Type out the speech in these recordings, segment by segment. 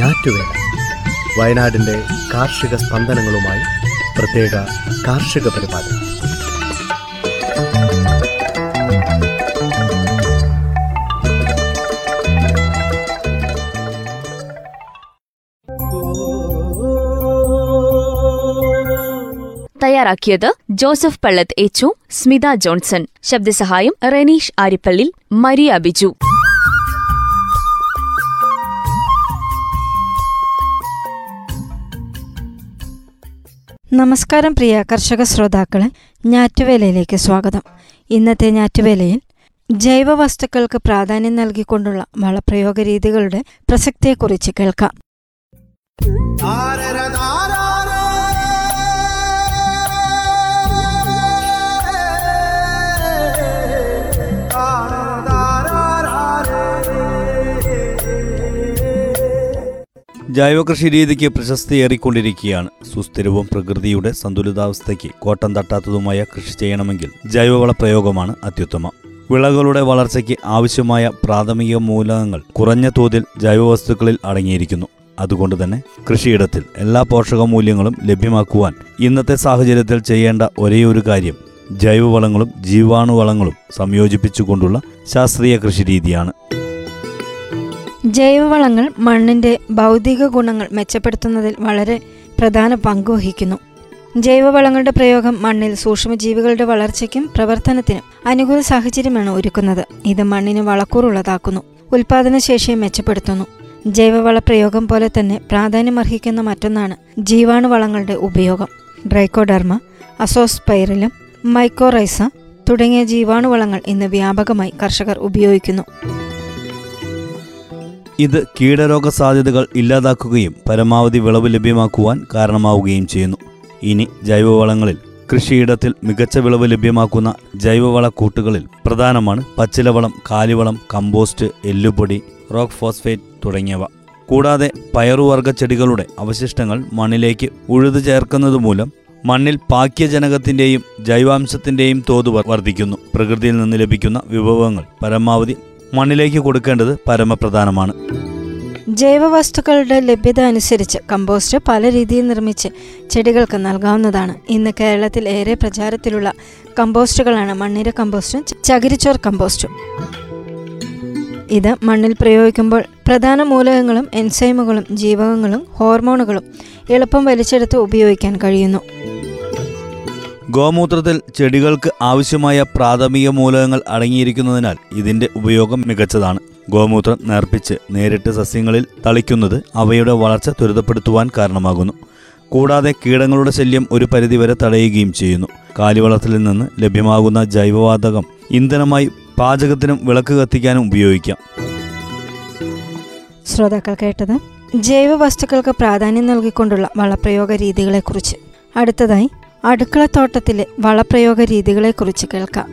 ഞാറ്റുവേല. വയനാടിന്റെ കാർഷിക സ്പന്ദനങ്ങളുമായി പ്രത്യേക കാർഷിക പരിപാടി. തയ്യാറാക്കിയത് ജോസഫ് പള്ളത്ത് എച്ചു സ്മിത ജോൺസൺ ശബ്ദസഹായം റെനീഷ് ആരിപ്പള്ളി മരിയ ബിജു. നമസ്കാരം പ്രിയ കർഷക ശ്രോതാക്കളെ ഞാറ്റുവേലയിലേക്ക് സ്വാഗതം. ഇന്നത്തെ ഞാറ്റുവേലയിൽ ജൈവ വസ്തുക്കൾക്ക് പ്രാധാന്യം നൽകിക്കൊണ്ടുള്ള വളപ്രയോഗ രീതികളുടെ പ്രസക്തിയെക്കുറിച്ച് കേൾക്കാം. ജൈവകൃഷി രീതിക്ക് പ്രശസ്തിയേറിക്കൊണ്ടിരിക്കുകയാണ്. സുസ്ഥിരവും പ്രകൃതിയുടെ സന്തുലിതാവസ്ഥയ്ക്ക് കോട്ടം തട്ടാത്തതുമായ കൃഷി ചെയ്യണമെങ്കിൽ ജൈവവള പ്രയോഗമാണ് അത്യുത്തമം. വിളകളുടെ വളർച്ചയ്ക്ക് ആവശ്യമായ പ്രാഥമിക മൂലകങ്ങൾ കുറഞ്ഞ തോതിൽ ജൈവവസ്തുക്കളിൽ അടങ്ങിയിരിക്കുന്നു. അതുകൊണ്ട് തന്നെ കൃഷിയിടത്തിൽ എല്ലാ പോഷക മൂല്യങ്ങളും ലഭ്യമാക്കുവാൻ ഇന്നത്തെ സാഹചര്യത്തിൽ ചെയ്യേണ്ട ഒരേയൊരു കാര്യം ജൈവവളങ്ങളും ജീവാണുവളങ്ങളും സംയോജിപ്പിച്ചുകൊണ്ടുള്ള ശാസ്ത്രീയ കൃഷിരീതിയാണ്. ജൈവവളങ്ങൾ മണ്ണിന്റെ ഭൗതിക ഗുണങ്ങൾ മെച്ചപ്പെടുത്തുന്നതിൽ വളരെ പ്രധാന പങ്ക് വഹിക്കുന്നു. ജൈവവളങ്ങളുടെ പ്രയോഗം മണ്ണിൽ സൂക്ഷ്മജീവികളുടെ വളർച്ചയ്ക്കും പ്രവർത്തനത്തിനും അനുകൂല സാഹചര്യമാണ് ഒരുക്കുന്നത്. ഇത് മണ്ണിന് വളക്കൂറുള്ളതാക്കുന്നു ഉൽപാദനശേഷിയെ മെച്ചപ്പെടുത്തുന്നു. ജൈവവള പ്രയോഗം പോലെ തന്നെ പ്രാധാന്യമർഹിക്കുന്ന മറ്റൊന്നാണ് ജീവാണുവളങ്ങളുടെ ഉപയോഗം. ഡ്രൈക്കോഡർമ അസോസ്പൈറിലും മൈക്കോറൈസ തുടങ്ങിയ ജീവാണുവളങ്ങൾ ഇന്ന് വ്യാപകമായി കർഷകർ ഉപയോഗിക്കുന്നു. ഇത് കീടരോഗ സാധ്യതകൾ ഇല്ലാതാക്കുകയും പരമാവധി വിളവ് ലഭ്യമാക്കുവാൻ കാരണമാവുകയും ചെയ്യുന്നു. ഇനി ജൈവവളങ്ങളിൽ കൃഷിയിടത്തിൽ മികച്ച വിളവ് ലഭ്യമാക്കുന്ന ജൈവവള കൂട്ടുകളിൽ പ്രധാനമാണ് പച്ചിലവളം കാലിവളം കമ്പോസ്റ്റ് എല്ലുപൊടി റോക്ക് ഫോസ്ഫേറ്റ് തുടങ്ങിയവ. കൂടാതെ പയറുവർഗ ചെടികളുടെ അവശിഷ്ടങ്ങൾ മണ്ണിലേക്ക് ഉഴുതു ചേർക്കുന്നതുമൂലം മണ്ണിൽ പാക്യജനകത്തിന്റെയും ജൈവാംശത്തിന്റെയും തോത് വർദ്ധിക്കുന്നു. പ്രകൃതിയിൽ നിന്ന് ലഭിക്കുന്ന വിഭവങ്ങൾ പരമാവധി മണ്ണിലേക്ക് കൊടുക്കേണ്ടത് പരമപ്രധാനമാണ്. ജൈവവസ്തുക്കളുടെ ലഭ്യത അനുസരിച്ച് കമ്പോസ്റ്റ് പല രീതിയിൽ നിർമ്മിച്ച് ചെടികൾക്ക് നൽകാവുന്നതാണ്. ഇന്ന് കേരളത്തിൽ ഏറെ പ്രചാരത്തിലുള്ള കമ്പോസ്റ്റുകളാണ് മണ്ണിര കമ്പോസ്റ്റും ചകിരിച്ചോർ കമ്പോസ്റ്റും. ഇത് മണ്ണിൽ പ്രയോഗിക്കുമ്പോൾ പ്രധാന മൂലകങ്ങളും എൻസൈമുകളും ജീവകങ്ങളും ഹോർമോണുകളും എളുപ്പം വലിച്ചെടുത്ത് ഉപയോഗിക്കാൻ കഴിയുന്നു. ഗോമൂത്രത്തിൽ ചെടികൾക്ക് ആവശ്യമായ പ്രാഥമിക മൂലകങ്ങൾ അടങ്ങിയിരിക്കുന്നതിനാൽ ഇതിന്റെ ഉപയോഗം മികച്ചതാണ്. ഗോമൂത്രം നേർപ്പിച്ച് നേരിട്ട് സസ്യങ്ങളിൽ തളിക്കുന്നത് അവയുടെ വളർച്ച ത്വരിതപ്പെടുത്തുവാൻ കാരണമാകുന്നു. കൂടാതെ കീടങ്ങളുടെ ശല്യം ഒരു പരിധിവരെ തടയുകയും ചെയ്യുന്നു. കാലിവളത്തിൽ നിന്ന് ലഭ്യമാകുന്ന ജൈവവാതകം ഇന്ധനമായി പാചകത്തിനും വിളക്ക് കത്തിക്കാനും ഉപയോഗിക്കാം. ശ്രോതാക്കൾ കേട്ടത്? ജൈവ വസ്തുക്കൾക്ക് പ്രാധാന്യം നൽകിക്കൊണ്ടുള്ള വളപ്രയോഗ രീതികളെക്കുറിച്ച് അടുത്തതായി അടുക്കളത്തോട്ടത്തിലെ വളപ്രയോഗ രീതികളെക്കുറിച്ച് കേൾക്കാം.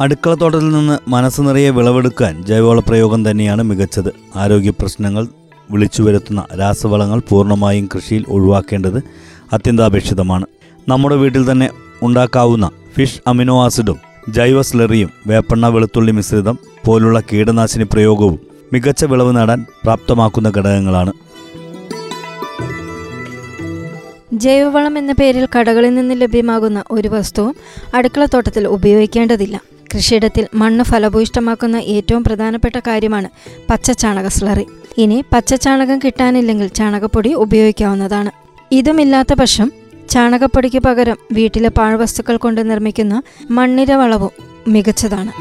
അടുക്കളത്തോട്ടത്തിൽ നിന്ന് മനസ്സ് നിറയെ വിളവെടുക്കാൻ ജൈവവള പ്രയോഗം തന്നെയാണ് മികച്ചത്. ആരോഗ്യ പ്രശ്നങ്ങൾ വിളിച്ചു വരുത്തുന്ന രാസവളങ്ങൾ പൂർണമായും കൃഷിയിൽ ഒഴിവാക്കേണ്ടത് അത്യന്താപേക്ഷിതമാണ്. നമ്മുടെ വീട്ടിൽ തന്നെ ഉണ്ടാക്കാവുന്ന ഫിഷ് അമിനോ ആസിഡും ജൈവ സ്ലറിയും വേപ്പെണ്ണ വെളുത്തുള്ളി മിശ്രിതം പോലുള്ള കീടനാശിനി പ്രയോഗവും മികച്ച വിളവ് നേടാൻ പ്രാപ്തമാക്കുന്ന ഘടകങ്ങളാണ്. ജൈവവളം എന്ന പേരിൽ കടകളിൽ നിന്ന് ലഭ്യമാകുന്ന ഒരു വസ്തുവും അടുക്കളത്തോട്ടത്തിൽ ഉപയോഗിക്കേണ്ടതില്ല. കൃഷിയിടത്തിൽ മണ്ണ് ഫലഭൂയിഷ്ടമാക്കുന്ന ഏറ്റവും പ്രധാനപ്പെട്ട കാര്യമാണ് പച്ചച്ചാണക സ്ലറി. ഇനി പച്ചച്ചാണകം കിട്ടാനില്ലെങ്കിൽ ചാണകപ്പൊടി ഉപയോഗിക്കാവുന്നതാണ്. ഇതുമില്ലാത്ത പക്ഷം ചാണകപ്പൊടിക്ക് പകരം വീട്ടിലെ പാഴ്വസ്തുക്കൾ കൊണ്ട് നിർമ്മിക്കുന്ന മണ്ണിര വളവും മികച്ചതാണ്.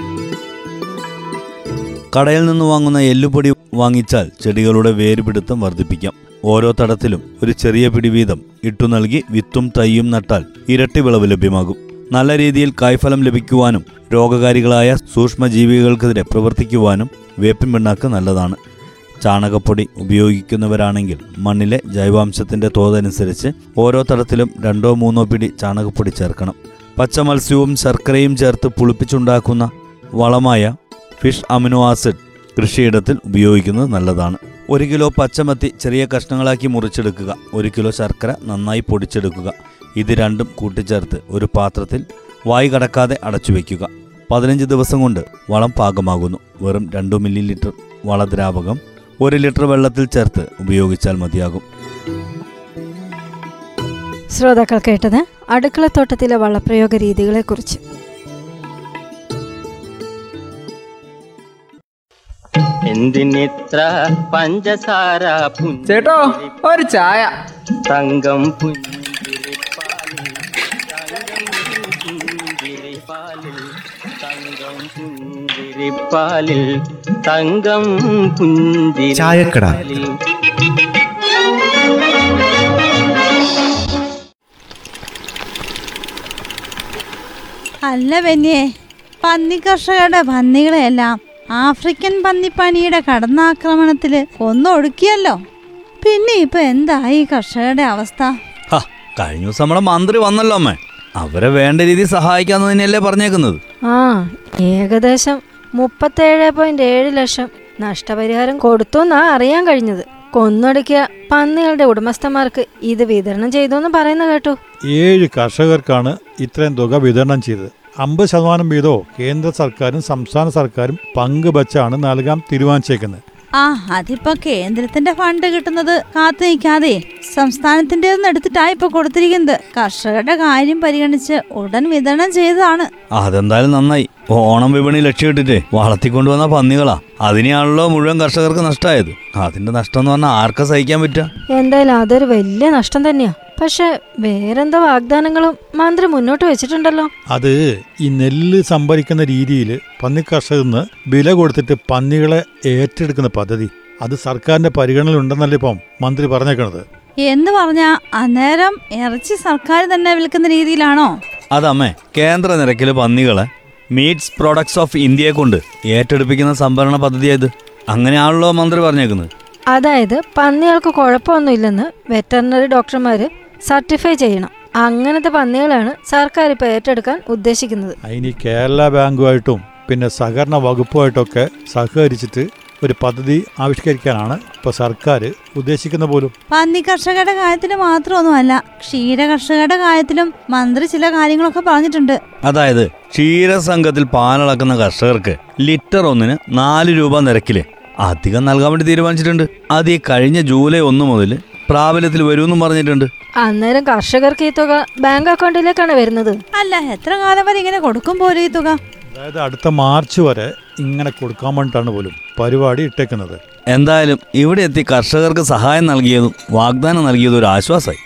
കടയിൽ നിന്ന് വാങ്ങുന്ന എല്ലുപൊടി വാങ്ങിച്ചാൽ ചെടികളുടെ വേരുപിടുത്തം വർദ്ധിപ്പിക്കാം. ഓരോ തടത്തിലും ഒരു ചെറിയ പിടി വീതം ഇട്ടു നൽകി വിത്തും തൈയും നട്ടാൽ ഇരട്ടി വിളവ് ലഭ്യമാകും. നല്ല രീതിയിൽ കായ്ഫലം ലഭിക്കുവാനും രോഗകാരികളായ സൂക്ഷ്മജീവികൾക്കെതിരെ പ്രവർത്തിക്കുവാനും വേപ്പിൻ പിണ്ണാക്ക് നല്ലതാണ്. ചാണകപ്പൊടി ഉപയോഗിക്കുന്നവരാണെങ്കിൽ മണ്ണിലെ ജൈവാംശത്തിന്റെ തോതനുസരിച്ച് ഓരോ തടത്തിലും രണ്ടോ മൂന്നോ പിടി ചാണകപ്പൊടി ചേർക്കണം. പച്ചമത്സ്യവും ശർക്കരയും ചേർത്ത് പുളിപ്പിച്ചുണ്ടാക്കുന്ന വളമായ ഫിഷ് അമിനോ ആസിഡ് കൃഷിയിടത്തിൽ ഉപയോഗിക്കുന്നത് നല്ലതാണ്. ഒരു കിലോ പച്ചമത്തി ചെറിയ കഷ്ണങ്ങളാക്കി മുറിച്ചെടുക്കുക. ഒരു കിലോ ശർക്കര നന്നായി പൊടിച്ചെടുക്കുക. ഇത് രണ്ടും കൂട്ടിച്ചേർത്ത് ഒരു പാത്രത്തിൽ വായു കടക്കാതെ അടച്ചു വയ്ക്കുക പതിനഞ്ച് ദിവസം കൊണ്ട് വളം പാകമാകുന്നു. വെറും രണ്ടു മില്ലി ലിറ്റർ വളദ്രാവകം ഒരു ലിറ്റർ വെള്ളത്തിൽ ചേർത്ത് ഉപയോഗിച്ചാൽ മതിയാകും. ശ്രോതാക്കൾ കേട്ടത് അടുക്കളത്തോട്ടത്തിലെ വളപ്രയോഗ രീതികളെക്കുറിച്ച് എന്തിനിത്ര പഞ്ചസാര ചേട്ടോ ഒരു ചായ തങ്കം പുഞ്ചിരിപ്പാലിൽ തങ്കം പുഞ്ചിരിപ്പാലിൽ തങ്കം പുഞ്ചിരിപ്പാലിൽ ചായക്കട. അല്ല ബെന്നിയെ പന്നി കർഷകരുടെ പന്നികളെയെല്ലാം ആഫ്രിക്കൻ പന്നിപ്പനിയുടെ കടന്നാക്രമണത്തിൽ കൊന്നൊടുക്കിയല്ലോ. പിന്നെ ഇപ്പൊ എന്തായി ഈ കർഷകരുടെ അവസ്ഥ? കഴിഞ്ഞ ദിവസം നമ്മുടെ മന്ത്രി വന്നല്ലോ അമ്മേ. അവരെ വേണ്ട രീതി സഹായിക്കാന്ന് തന്നെയല്ലേ പറഞ്ഞേക്കുന്നത്. ആ ഏകദേശം മുപ്പത്തേഴ് പോയിന്റ് ഏഴ് ലക്ഷം നഷ്ടപരിഹാരം കൊടുത്തു എന്നാ അറിയാൻ കഴിഞ്ഞത്. കൊന്നൊടുക്കിയ പന്നികളുടെ ഉടമസ്ഥന്മാർക്ക് ഇത് വിതരണം ചെയ്തു എന്ന് പറയുന്ന കേട്ടു. ഏഴ് കർഷകർക്കാണ് ഇത്രയും തുക വിതരണം ചെയ്തത്. അമ്പത് ശതമാനം വീതോ കേന്ദ്ര സർക്കാരും സംസ്ഥാന സർക്കാരും പങ്കുവച്ചാണ് നൽകാൻ തീരുമാനിച്ചേക്കുന്നത്. ആ അതിപ്പോ കേന്ദ്രത്തിന്റെ ഫണ്ട് കിട്ടുന്നത് കാത്തു നിൽക്കാതെ സംസ്ഥാനത്തിന്റെ എടുത്തിട്ടാ ഇപ്പൊ കൊടുത്തിരിക്കുന്നത്. കർഷകരുടെ കാര്യം പരിഗണിച്ച് ഉടൻ വിതരണം ചെയ്തതാണ്. അതെന്തായാലും നന്നായി. ഓണം വിപണി ലക്ഷ്യമിട്ടിട്ടേ വളർത്തിക്കൊണ്ടുവന്ന പന്നികളാ. അതിനെയാണല്ലോ മുഴുവൻ കർഷകർക്ക് നഷ്ടമായത് അതിന്റെ നഷ്ടം എന്ന് പറഞ്ഞാൽ ആർക്കാ സഹിക്കാൻ പറ്റുക എന്തായാലും അതൊരു വലിയ നഷ്ടം തന്നെയാ. പക്ഷെ വേറെന്തോ വാഗ്ദാനങ്ങളും മന്ത്രി മുന്നോട്ട് വെച്ചിട്ടുണ്ടല്ലോ. അത് ഈ നെല്ല് സംഭരിക്കുന്ന രീതിയിൽ പന്നി കർഷകർന്ന് വില കൊടുത്തിട്ട് പന്നികളെ ഏറ്റെടുക്കുന്ന പദ്ധതി. അത് സർക്കാരിന്റെ പരിഗണനയിലുണ്ടെന്നല്ലേ ഇപ്പം മന്ത്രി പറഞ്ഞേക്കണത്. എന്ന് പറഞ്ഞാ അന്നേരം ഇറച്ചി സർക്കാർ തന്നെ വിൽക്കുന്ന രീതിയിലാണോ? അതമ്മേ കേന്ദ്ര നിരക്കിൽ പന്നികളെ മീറ്റ്സ് പ്രോഡക്ട്സ് ഓഫ് ഇന്ത്യയെ കൊണ്ട് ഏറ്റെടുപ്പിക്കുന്ന സംഭരണ പദ്ധതിയായത് അങ്ങനെയാണല്ലോ മന്ത്രി പറഞ്ഞേക്കുന്നത്. അതായത് പന്നികൾക്ക് കുഴപ്പമൊന്നുമില്ലെന്ന് വെറ്ററിനറി ഡോക്ടർമാര് സർട്ടിഫൈ ചെയ്യണം. അങ്ങനത്തെ പന്നികളാണ് സർക്കാർ ഇപ്പോൾ ഏറ്റെടുക്കാൻ ഉദ്ദേശിക്കുന്നത്. അതിന് കേരള ബാങ്കുമായിട്ടും പിന്നെ സഹകരണ വകുപ്പുമായിട്ടൊക്കെ സഹകരിച്ചിട്ട് ഒരു പദ്ധതി ആവിഷ്കരിക്കാനാണ് ഇപ്പോൾ സർക്കാർ ഉദ്ദേശിക്കുന്ന പോലും. പന്നി കർഷകരുടെ കാര്യത്തിൽ മാത്രമൊന്നുമല്ല ക്ഷീര കർഷകരുടെ കാര്യത്തിലും മന്ത്രി ചില കാര്യങ്ങളൊക്കെ പറഞ്ഞിട്ടുണ്ട്. അതായത് ക്ഷീരസംഘത്തിൽ പാലളക്കുന്ന കർഷകർക്ക് ലിറ്റർ ഒന്നിന് നാല് രൂപ നിരക്കിൽ അധികം നൽകാൻ വേണ്ടി തീരുമാനിച്ചിട്ടുണ്ട്. അത് ഈ കഴിഞ്ഞ ജൂലൈ ഒന്ന് മുതൽ പ്രാബല്യത്തിൽ വരുമെന്നും പറഞ്ഞിട്ടുണ്ട്. അന്നേരം കർഷകർക്ക് ഈ തുക ബാങ്ക് അക്കൗണ്ടിലേക്കാണ് വരുന്നത്. അല്ല എത്ര കാലം വരെ ഇങ്ങനെ കൊടുക്കും പോലും ഈ തുക? അതായത് അടുത്ത മാർച്ച് വരെ ഇങ്ങനെ കൊടുക്കാൻ വേണ്ടിയിട്ടാണ് പോലും പരിപാടി ഇട്ടേക്കുന്നത്. എന്തായാലും ഇവിടെ എത്തി കർഷകർക്ക് സഹായം നൽകിയതും വാഗ്ദാനം നൽകിയതും ഒരു ആശ്വാസമായി.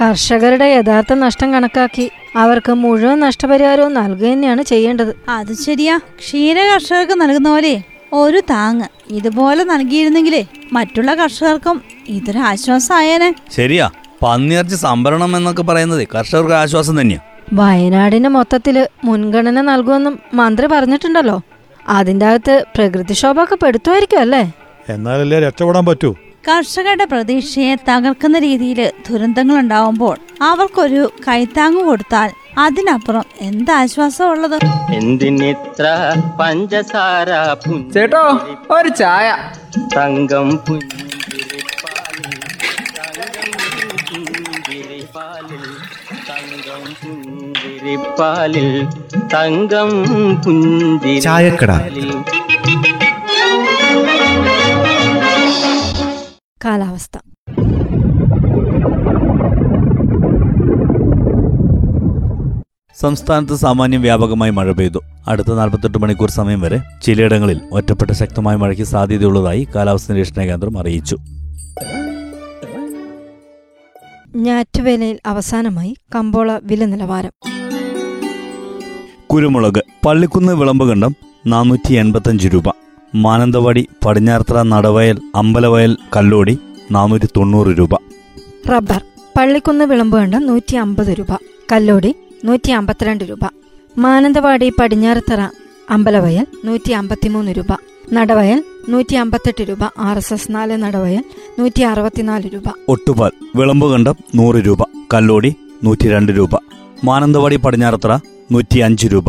കർഷകരുടെ യഥാർത്ഥ നഷ്ടം കണക്കാക്കി അവർക്ക് മുഴുവൻ നഷ്ടപരിഹാരവും നൽകുക തന്നെയാണ് ചെയ്യേണ്ടത്. അത് ശരിയാ. ക്ഷീര കർഷകർക്ക് നൽകുന്ന പോലെ ഒരു താങ്ങ് ഇതുപോലെ നൽകിയിരുന്നെങ്കിലേ മറ്റുള്ള കർഷകർക്കും ഇതൊരു ആശ്വാസമായേനെ. ശരിയാ. പന്നിയിറച്ചി സംഭരണം എന്നൊക്കെ പറയുന്നത് കർഷകർക്ക് ആശ്വാസം തന്നെയാ. വയനാടിന് മൊത്തത്തിൽ മുൻഗണന നൽകുമെന്നും മന്ത്രി പറഞ്ഞിട്ടുണ്ടല്ലോ. അതിന്റെ അകത്ത് പ്രകൃതിക്ഷോഭമൊക്കെ പെടുത്തുമായിരിക്കും അല്ലേ? എന്നാലല്ലേ രക്ഷപ്പെടാൻ പറ്റൂ. കർഷകരുടെ പ്രതീക്ഷയെ തകർക്കുന്ന രീതിയിൽ ദുരന്തങ്ങൾ ഉണ്ടാവുമ്പോൾ അവർക്കൊരു കൈത്താങ് കൊടുത്താൽ അതിനപ്പുറം എന്ത് ആശ്വാസമുള്ളത് എന്തിനിത്ര പഞ്ചസാര ചേട്ടോ ഒരു ചായ. തങ്കം പുഞ്ചിരിപ്പാലിൽ പുഞ്ചിരിപ്പാലിൽ തങ്കം ചായക്കട. കാലാവസ്ഥ. സംസ്ഥാനത്ത് സാമാന്യം വ്യാപകമായി മഴ പെയ്തു. അടുത്ത നാൽപ്പത്തെട്ട് മണിക്കൂർ സമയം വരെ ചിലയിടങ്ങളിൽ ഒറ്റപ്പെട്ട ശക്തമായ മഴയ്ക്ക് സാധ്യതയുള്ളതായി കാലാവസ്ഥ നിരീക്ഷണ കേന്ദ്രം അറിയിച്ചു. ഞാറ്റുവേലയിൽ അവസാനമായി കമ്പോള വില നിലവാരം കുരുമുളക് പള്ളിക്കുന്ന് വിളമ്പുകണ്ടം നാനൂറ്റി എൺപത്തഞ്ച് രൂപ. മാനന്തവാടി പടിഞ്ഞാർത്തറ നടവയൽ അമ്പലവയൽ കല്ലോടി നാനൂറ്റി തൊണ്ണൂറ് രൂപ. റബ്ബർ പള്ളിക്കുന്ന് വിളമ്പുകണ്ടം നൂറ്റി അമ്പത് രൂപ. കല്ലോടി നൂറ്റി അമ്പത്തിരണ്ട് രൂപ. മാനന്തവാടി പടിഞ്ഞാറത്തറ അമ്പലവയൽ നൂറ്റി അമ്പത്തിമൂന്ന് രൂപ. നടവയൽ നൂറ്റി അമ്പത്തെട്ട് രൂപ. ആർ എസ് എസ് നാല് നടവയൽ നൂറ്റി അറുപത്തിനാല് രൂപ. ഒട്ടുപാൽ വിളമ്പുകണ്ടം നൂറ് രൂപ. കല്ലോടി നൂറ്റി രണ്ട് രൂപ. മാനന്തവാടി പടിഞ്ഞാറത്തറ നൂറ്റി അഞ്ച് രൂപ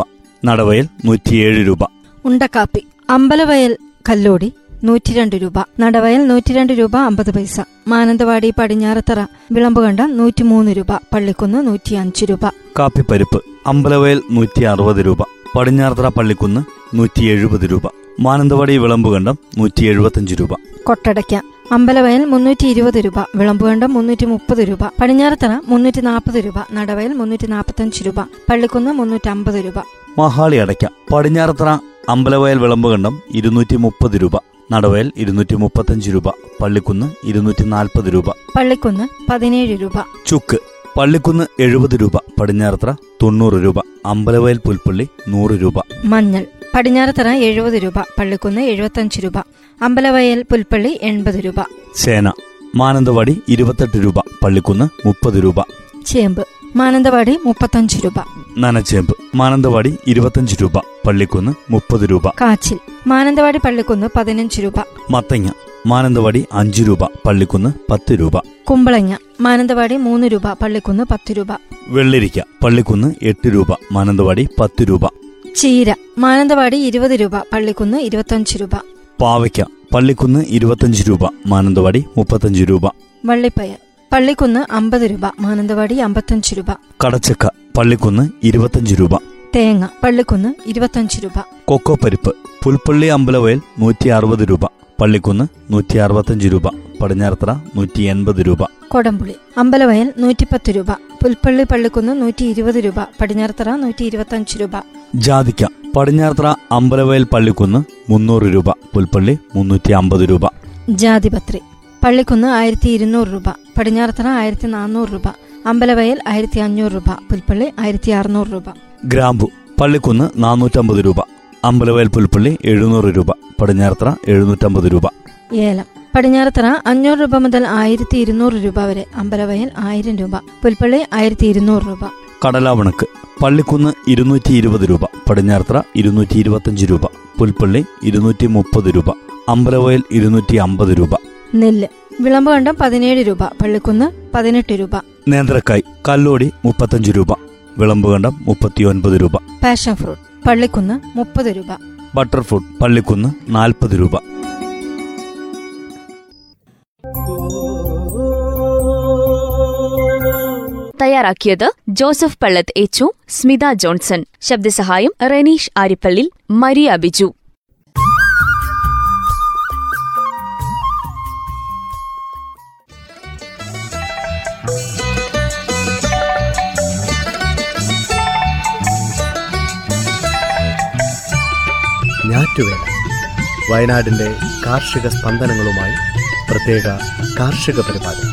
നടവയൽ നൂറ്റിയേഴ് രൂപ. ഉണ്ടക്കാപ്പി അമ്പലവയൽ കല്ലോടി നൂറ്റിരണ്ട് രൂപ നടവയൽ നൂറ്റിരണ്ട് രൂപ അമ്പത് പൈസ. മാനന്തവാടി പടിഞ്ഞാറത്തറ വിളമ്പുകണ്ട നൂറ്റിമൂന്ന് രൂപ പള്ളിക്കുന്ന് നൂറ്റി അഞ്ച് രൂപ. കാപ്പിപ്പരിപ്പ് അമ്പലവയൽ നൂറ്റി അറുപത് രൂപ പടിഞ്ഞാറത്തറ പള്ളിക്കുന്ന് നൂറ്റി എഴുപത് രൂപ. മാനന്തവാടി വിളമ്പുകണ്ടം നൂറ്റി എഴുപത്തഞ്ച് രൂപ. കൊട്ടടയ്ക്ക അമ്പലവയൽ മുന്നൂറ്റി ഇരുപത് രൂപ വിളമ്പുകണ്ടം മുന്നൂറ്റി മുപ്പത് രൂപ പടിഞ്ഞാറത്തറ മുന്നൂറ്റി നാൽപ്പത് രൂപ നടവയൽ മുന്നൂറ്റി നാൽപ്പത്തഞ്ച് രൂപ പള്ളിക്കുന്ന് മുന്നൂറ്റി അമ്പത് രൂപ. മഹാളി അടയ്ക്ക പടിഞ്ഞാറത്തറ അമ്പലവയൽ വിളമ്പുകണ്ടം ഇരുന്നൂറ്റി മുപ്പത് രൂപ നടവയൽ ഇരുന്നൂറ്റി മുപ്പത്തഞ്ച് രൂപ പള്ളിക്കുന്ന് ഇരുന്നൂറ്റി നാൽപ്പത് രൂപ. പള്ളിക്കുന്ന് പതിനേഴ് രൂപ. ചുക്ക് പള്ളിക്കുന്ന് എഴുപത് രൂപ പടിഞ്ഞാറത്തറ തൊണ്ണൂറ് രൂപ അമ്പലവയൽ പുൽപ്പള്ളി നൂറ് രൂപ. മഞ്ഞൾ പടിഞ്ഞാറത്തറ എഴുപത് രൂപ പള്ളിക്കുന്ന് എഴുപത്തഞ്ച് രൂപ അമ്പലവയൽ പുൽപ്പള്ളി എൺപത് രൂപ. ചേന മാനന്തവാടി ഇരുപത്തെട്ട് രൂപ പള്ളിക്കുന്ന് മുപ്പത് രൂപ. ചേമ്പ് മാനന്തവാടി മുപ്പത്തഞ്ച് രൂപ. നനച്ചേമ്പ് മാനന്തവാടി ഇരുപത്തഞ്ച് രൂപ പള്ളിക്കുന്ന് മുപ്പത് രൂപ. കാച്ചിൽ മാനന്തവാടി പള്ളിക്കുന്ന് പതിനഞ്ച് രൂപ. മത്തങ്ങ മാനന്തവാടി അഞ്ച് രൂപ പള്ളിക്കുന്ന് പത്ത് രൂപ. കുമ്പളങ്ങ മാനന്തവാടി മൂന്ന് രൂപ പള്ളിക്കുന്ന് പത്ത് രൂപ. വെള്ളരിക്ക പള്ളിക്കുന്ന് എട്ട് രൂപ മാനന്തവാടി പത്ത് രൂപ. ചീര മാനന്തവാടി ഇരുപത് രൂപ പള്ളിക്കുന്ന് ഇരുപത്തഞ്ച് രൂപ. പാവയ്ക്ക പള്ളിക്കുന്ന് ഇരുപത്തഞ്ച് രൂപ മാനന്തവാടി മുപ്പത്തഞ്ച് രൂപ. വള്ളിപ്പയർ പള്ളിക്കുന്ന് അമ്പത് രൂപ മാനന്തവാടി അമ്പത്തഞ്ച് രൂപ. കടച്ചക്ക പള്ളിക്കുന്ന് ഇരുപത്തഞ്ച് രൂപ. തേങ്ങ പള്ളിക്കുന്ന് ഇരുപത്തഞ്ച് രൂപ. കൊക്കോ പരിപ്പ് പുൽപ്പള്ളി അമ്പലവയൽ നൂറ്റി അറുപത് രൂപ. പള്ളിക്കുന്ന് നൂറ്റി അറുപത്തഞ്ച് രൂപ പടിഞ്ഞാറത്തറ നൂറ്റി എൺപത് രൂപ. കൊടംപുളി അമ്പലവയൽ നൂറ്റിപ്പത്ത് രൂപ പുൽപ്പള്ളി പള്ളിക്കുന്ന് നൂറ്റി ഇരുപത് രൂപ പടിഞ്ഞാറത്തറ നൂറ്റി ഇരുപത്തഞ്ച് രൂപ. ജാതിക്ക പടിഞ്ഞാറത്തറ അമ്പലവയൽ പള്ളിക്കുന്ന് മുന്നൂറ് രൂപ പുൽപ്പള്ളി മുന്നൂറ്റി അമ്പത് രൂപ. ജാതിപത്രി പള്ളിക്കുന്ന് ആയിരത്തി ഇരുന്നൂറ് രൂപ പടിഞ്ഞാറത്തറ ആയിരത്തി നാനൂറ് രൂപ അമ്പലവയൽ ആയിരത്തി അഞ്ഞൂറ് രൂപ പുൽപ്പള്ളി ആയിരത്തി അറുന്നൂറ് രൂപ. ഗ്രാമ്പു പള്ളിക്കുന്ന് നാനൂറ്റമ്പത് രൂപ. അമ്പലവയൽ പുൽപ്പള്ളി എഴുന്നൂറ് രൂപ പടിഞ്ഞാറത്തറ എഴുന്നൂറ്റമ്പത് രൂപ. ഏലം. പടിഞ്ഞാറത്തറ അഞ്ഞൂറ് രൂപ മുതൽ ആയിരത്തി ഇരുന്നൂറ് രൂപ വരെ അമ്പലവയൽ ആയിരം രൂപ പുൽപ്പള്ളി ആയിരത്തി ഇരുന്നൂറ് രൂപ. കടലാവണക്ക് പള്ളിക്കുന്ന് ഇരുന്നൂറ്റി ഇരുപത് രൂപ പടിഞ്ഞാറത്തറ ഇരുന്നൂറ്റി ഇരുപത്തഞ്ച് രൂപ പുൽപ്പള്ളി ഇരുന്നൂറ്റി മുപ്പത് രൂപ അമ്പലവയൽ ഇരുന്നൂറ്റി അമ്പത് രൂപ. നെല്ല് വിളമ്പുകണ്ടം പതിനേഴ് രൂപ പള്ളിക്കുന്ന് പതിനെട്ട് രൂപ. നേന്ത്രക്കായ് കല്ലോടി മുപ്പത്തഞ്ച് രൂപ വിളമ്പുകണ്ടം മുപ്പത്തിയൊൻപത് രൂപ. Passion fruit. പള്ളിക്കുന്ന് മുപ്പത് രൂപ. ബട്ടർ ഫ്രൂട്ട് പള്ളിക്കുന്ന് നാൽപ്പത് രൂപ. തയ്യാറാക്കിയത് ജോസഫ് പള്ളത്ത് എച്ചു സ്മിത ജോൺസൺ. ശബ്ദസഹായം റെനീഷ് ആരിപ്പള്ളി മരിയ ബിജു. ഞാറ്റുവേല വയനാടിന്റെ കാർഷിക സ്പന്ദനങ്ങളുമായി പ്രത്യേക കാർഷിക പരിപാടി.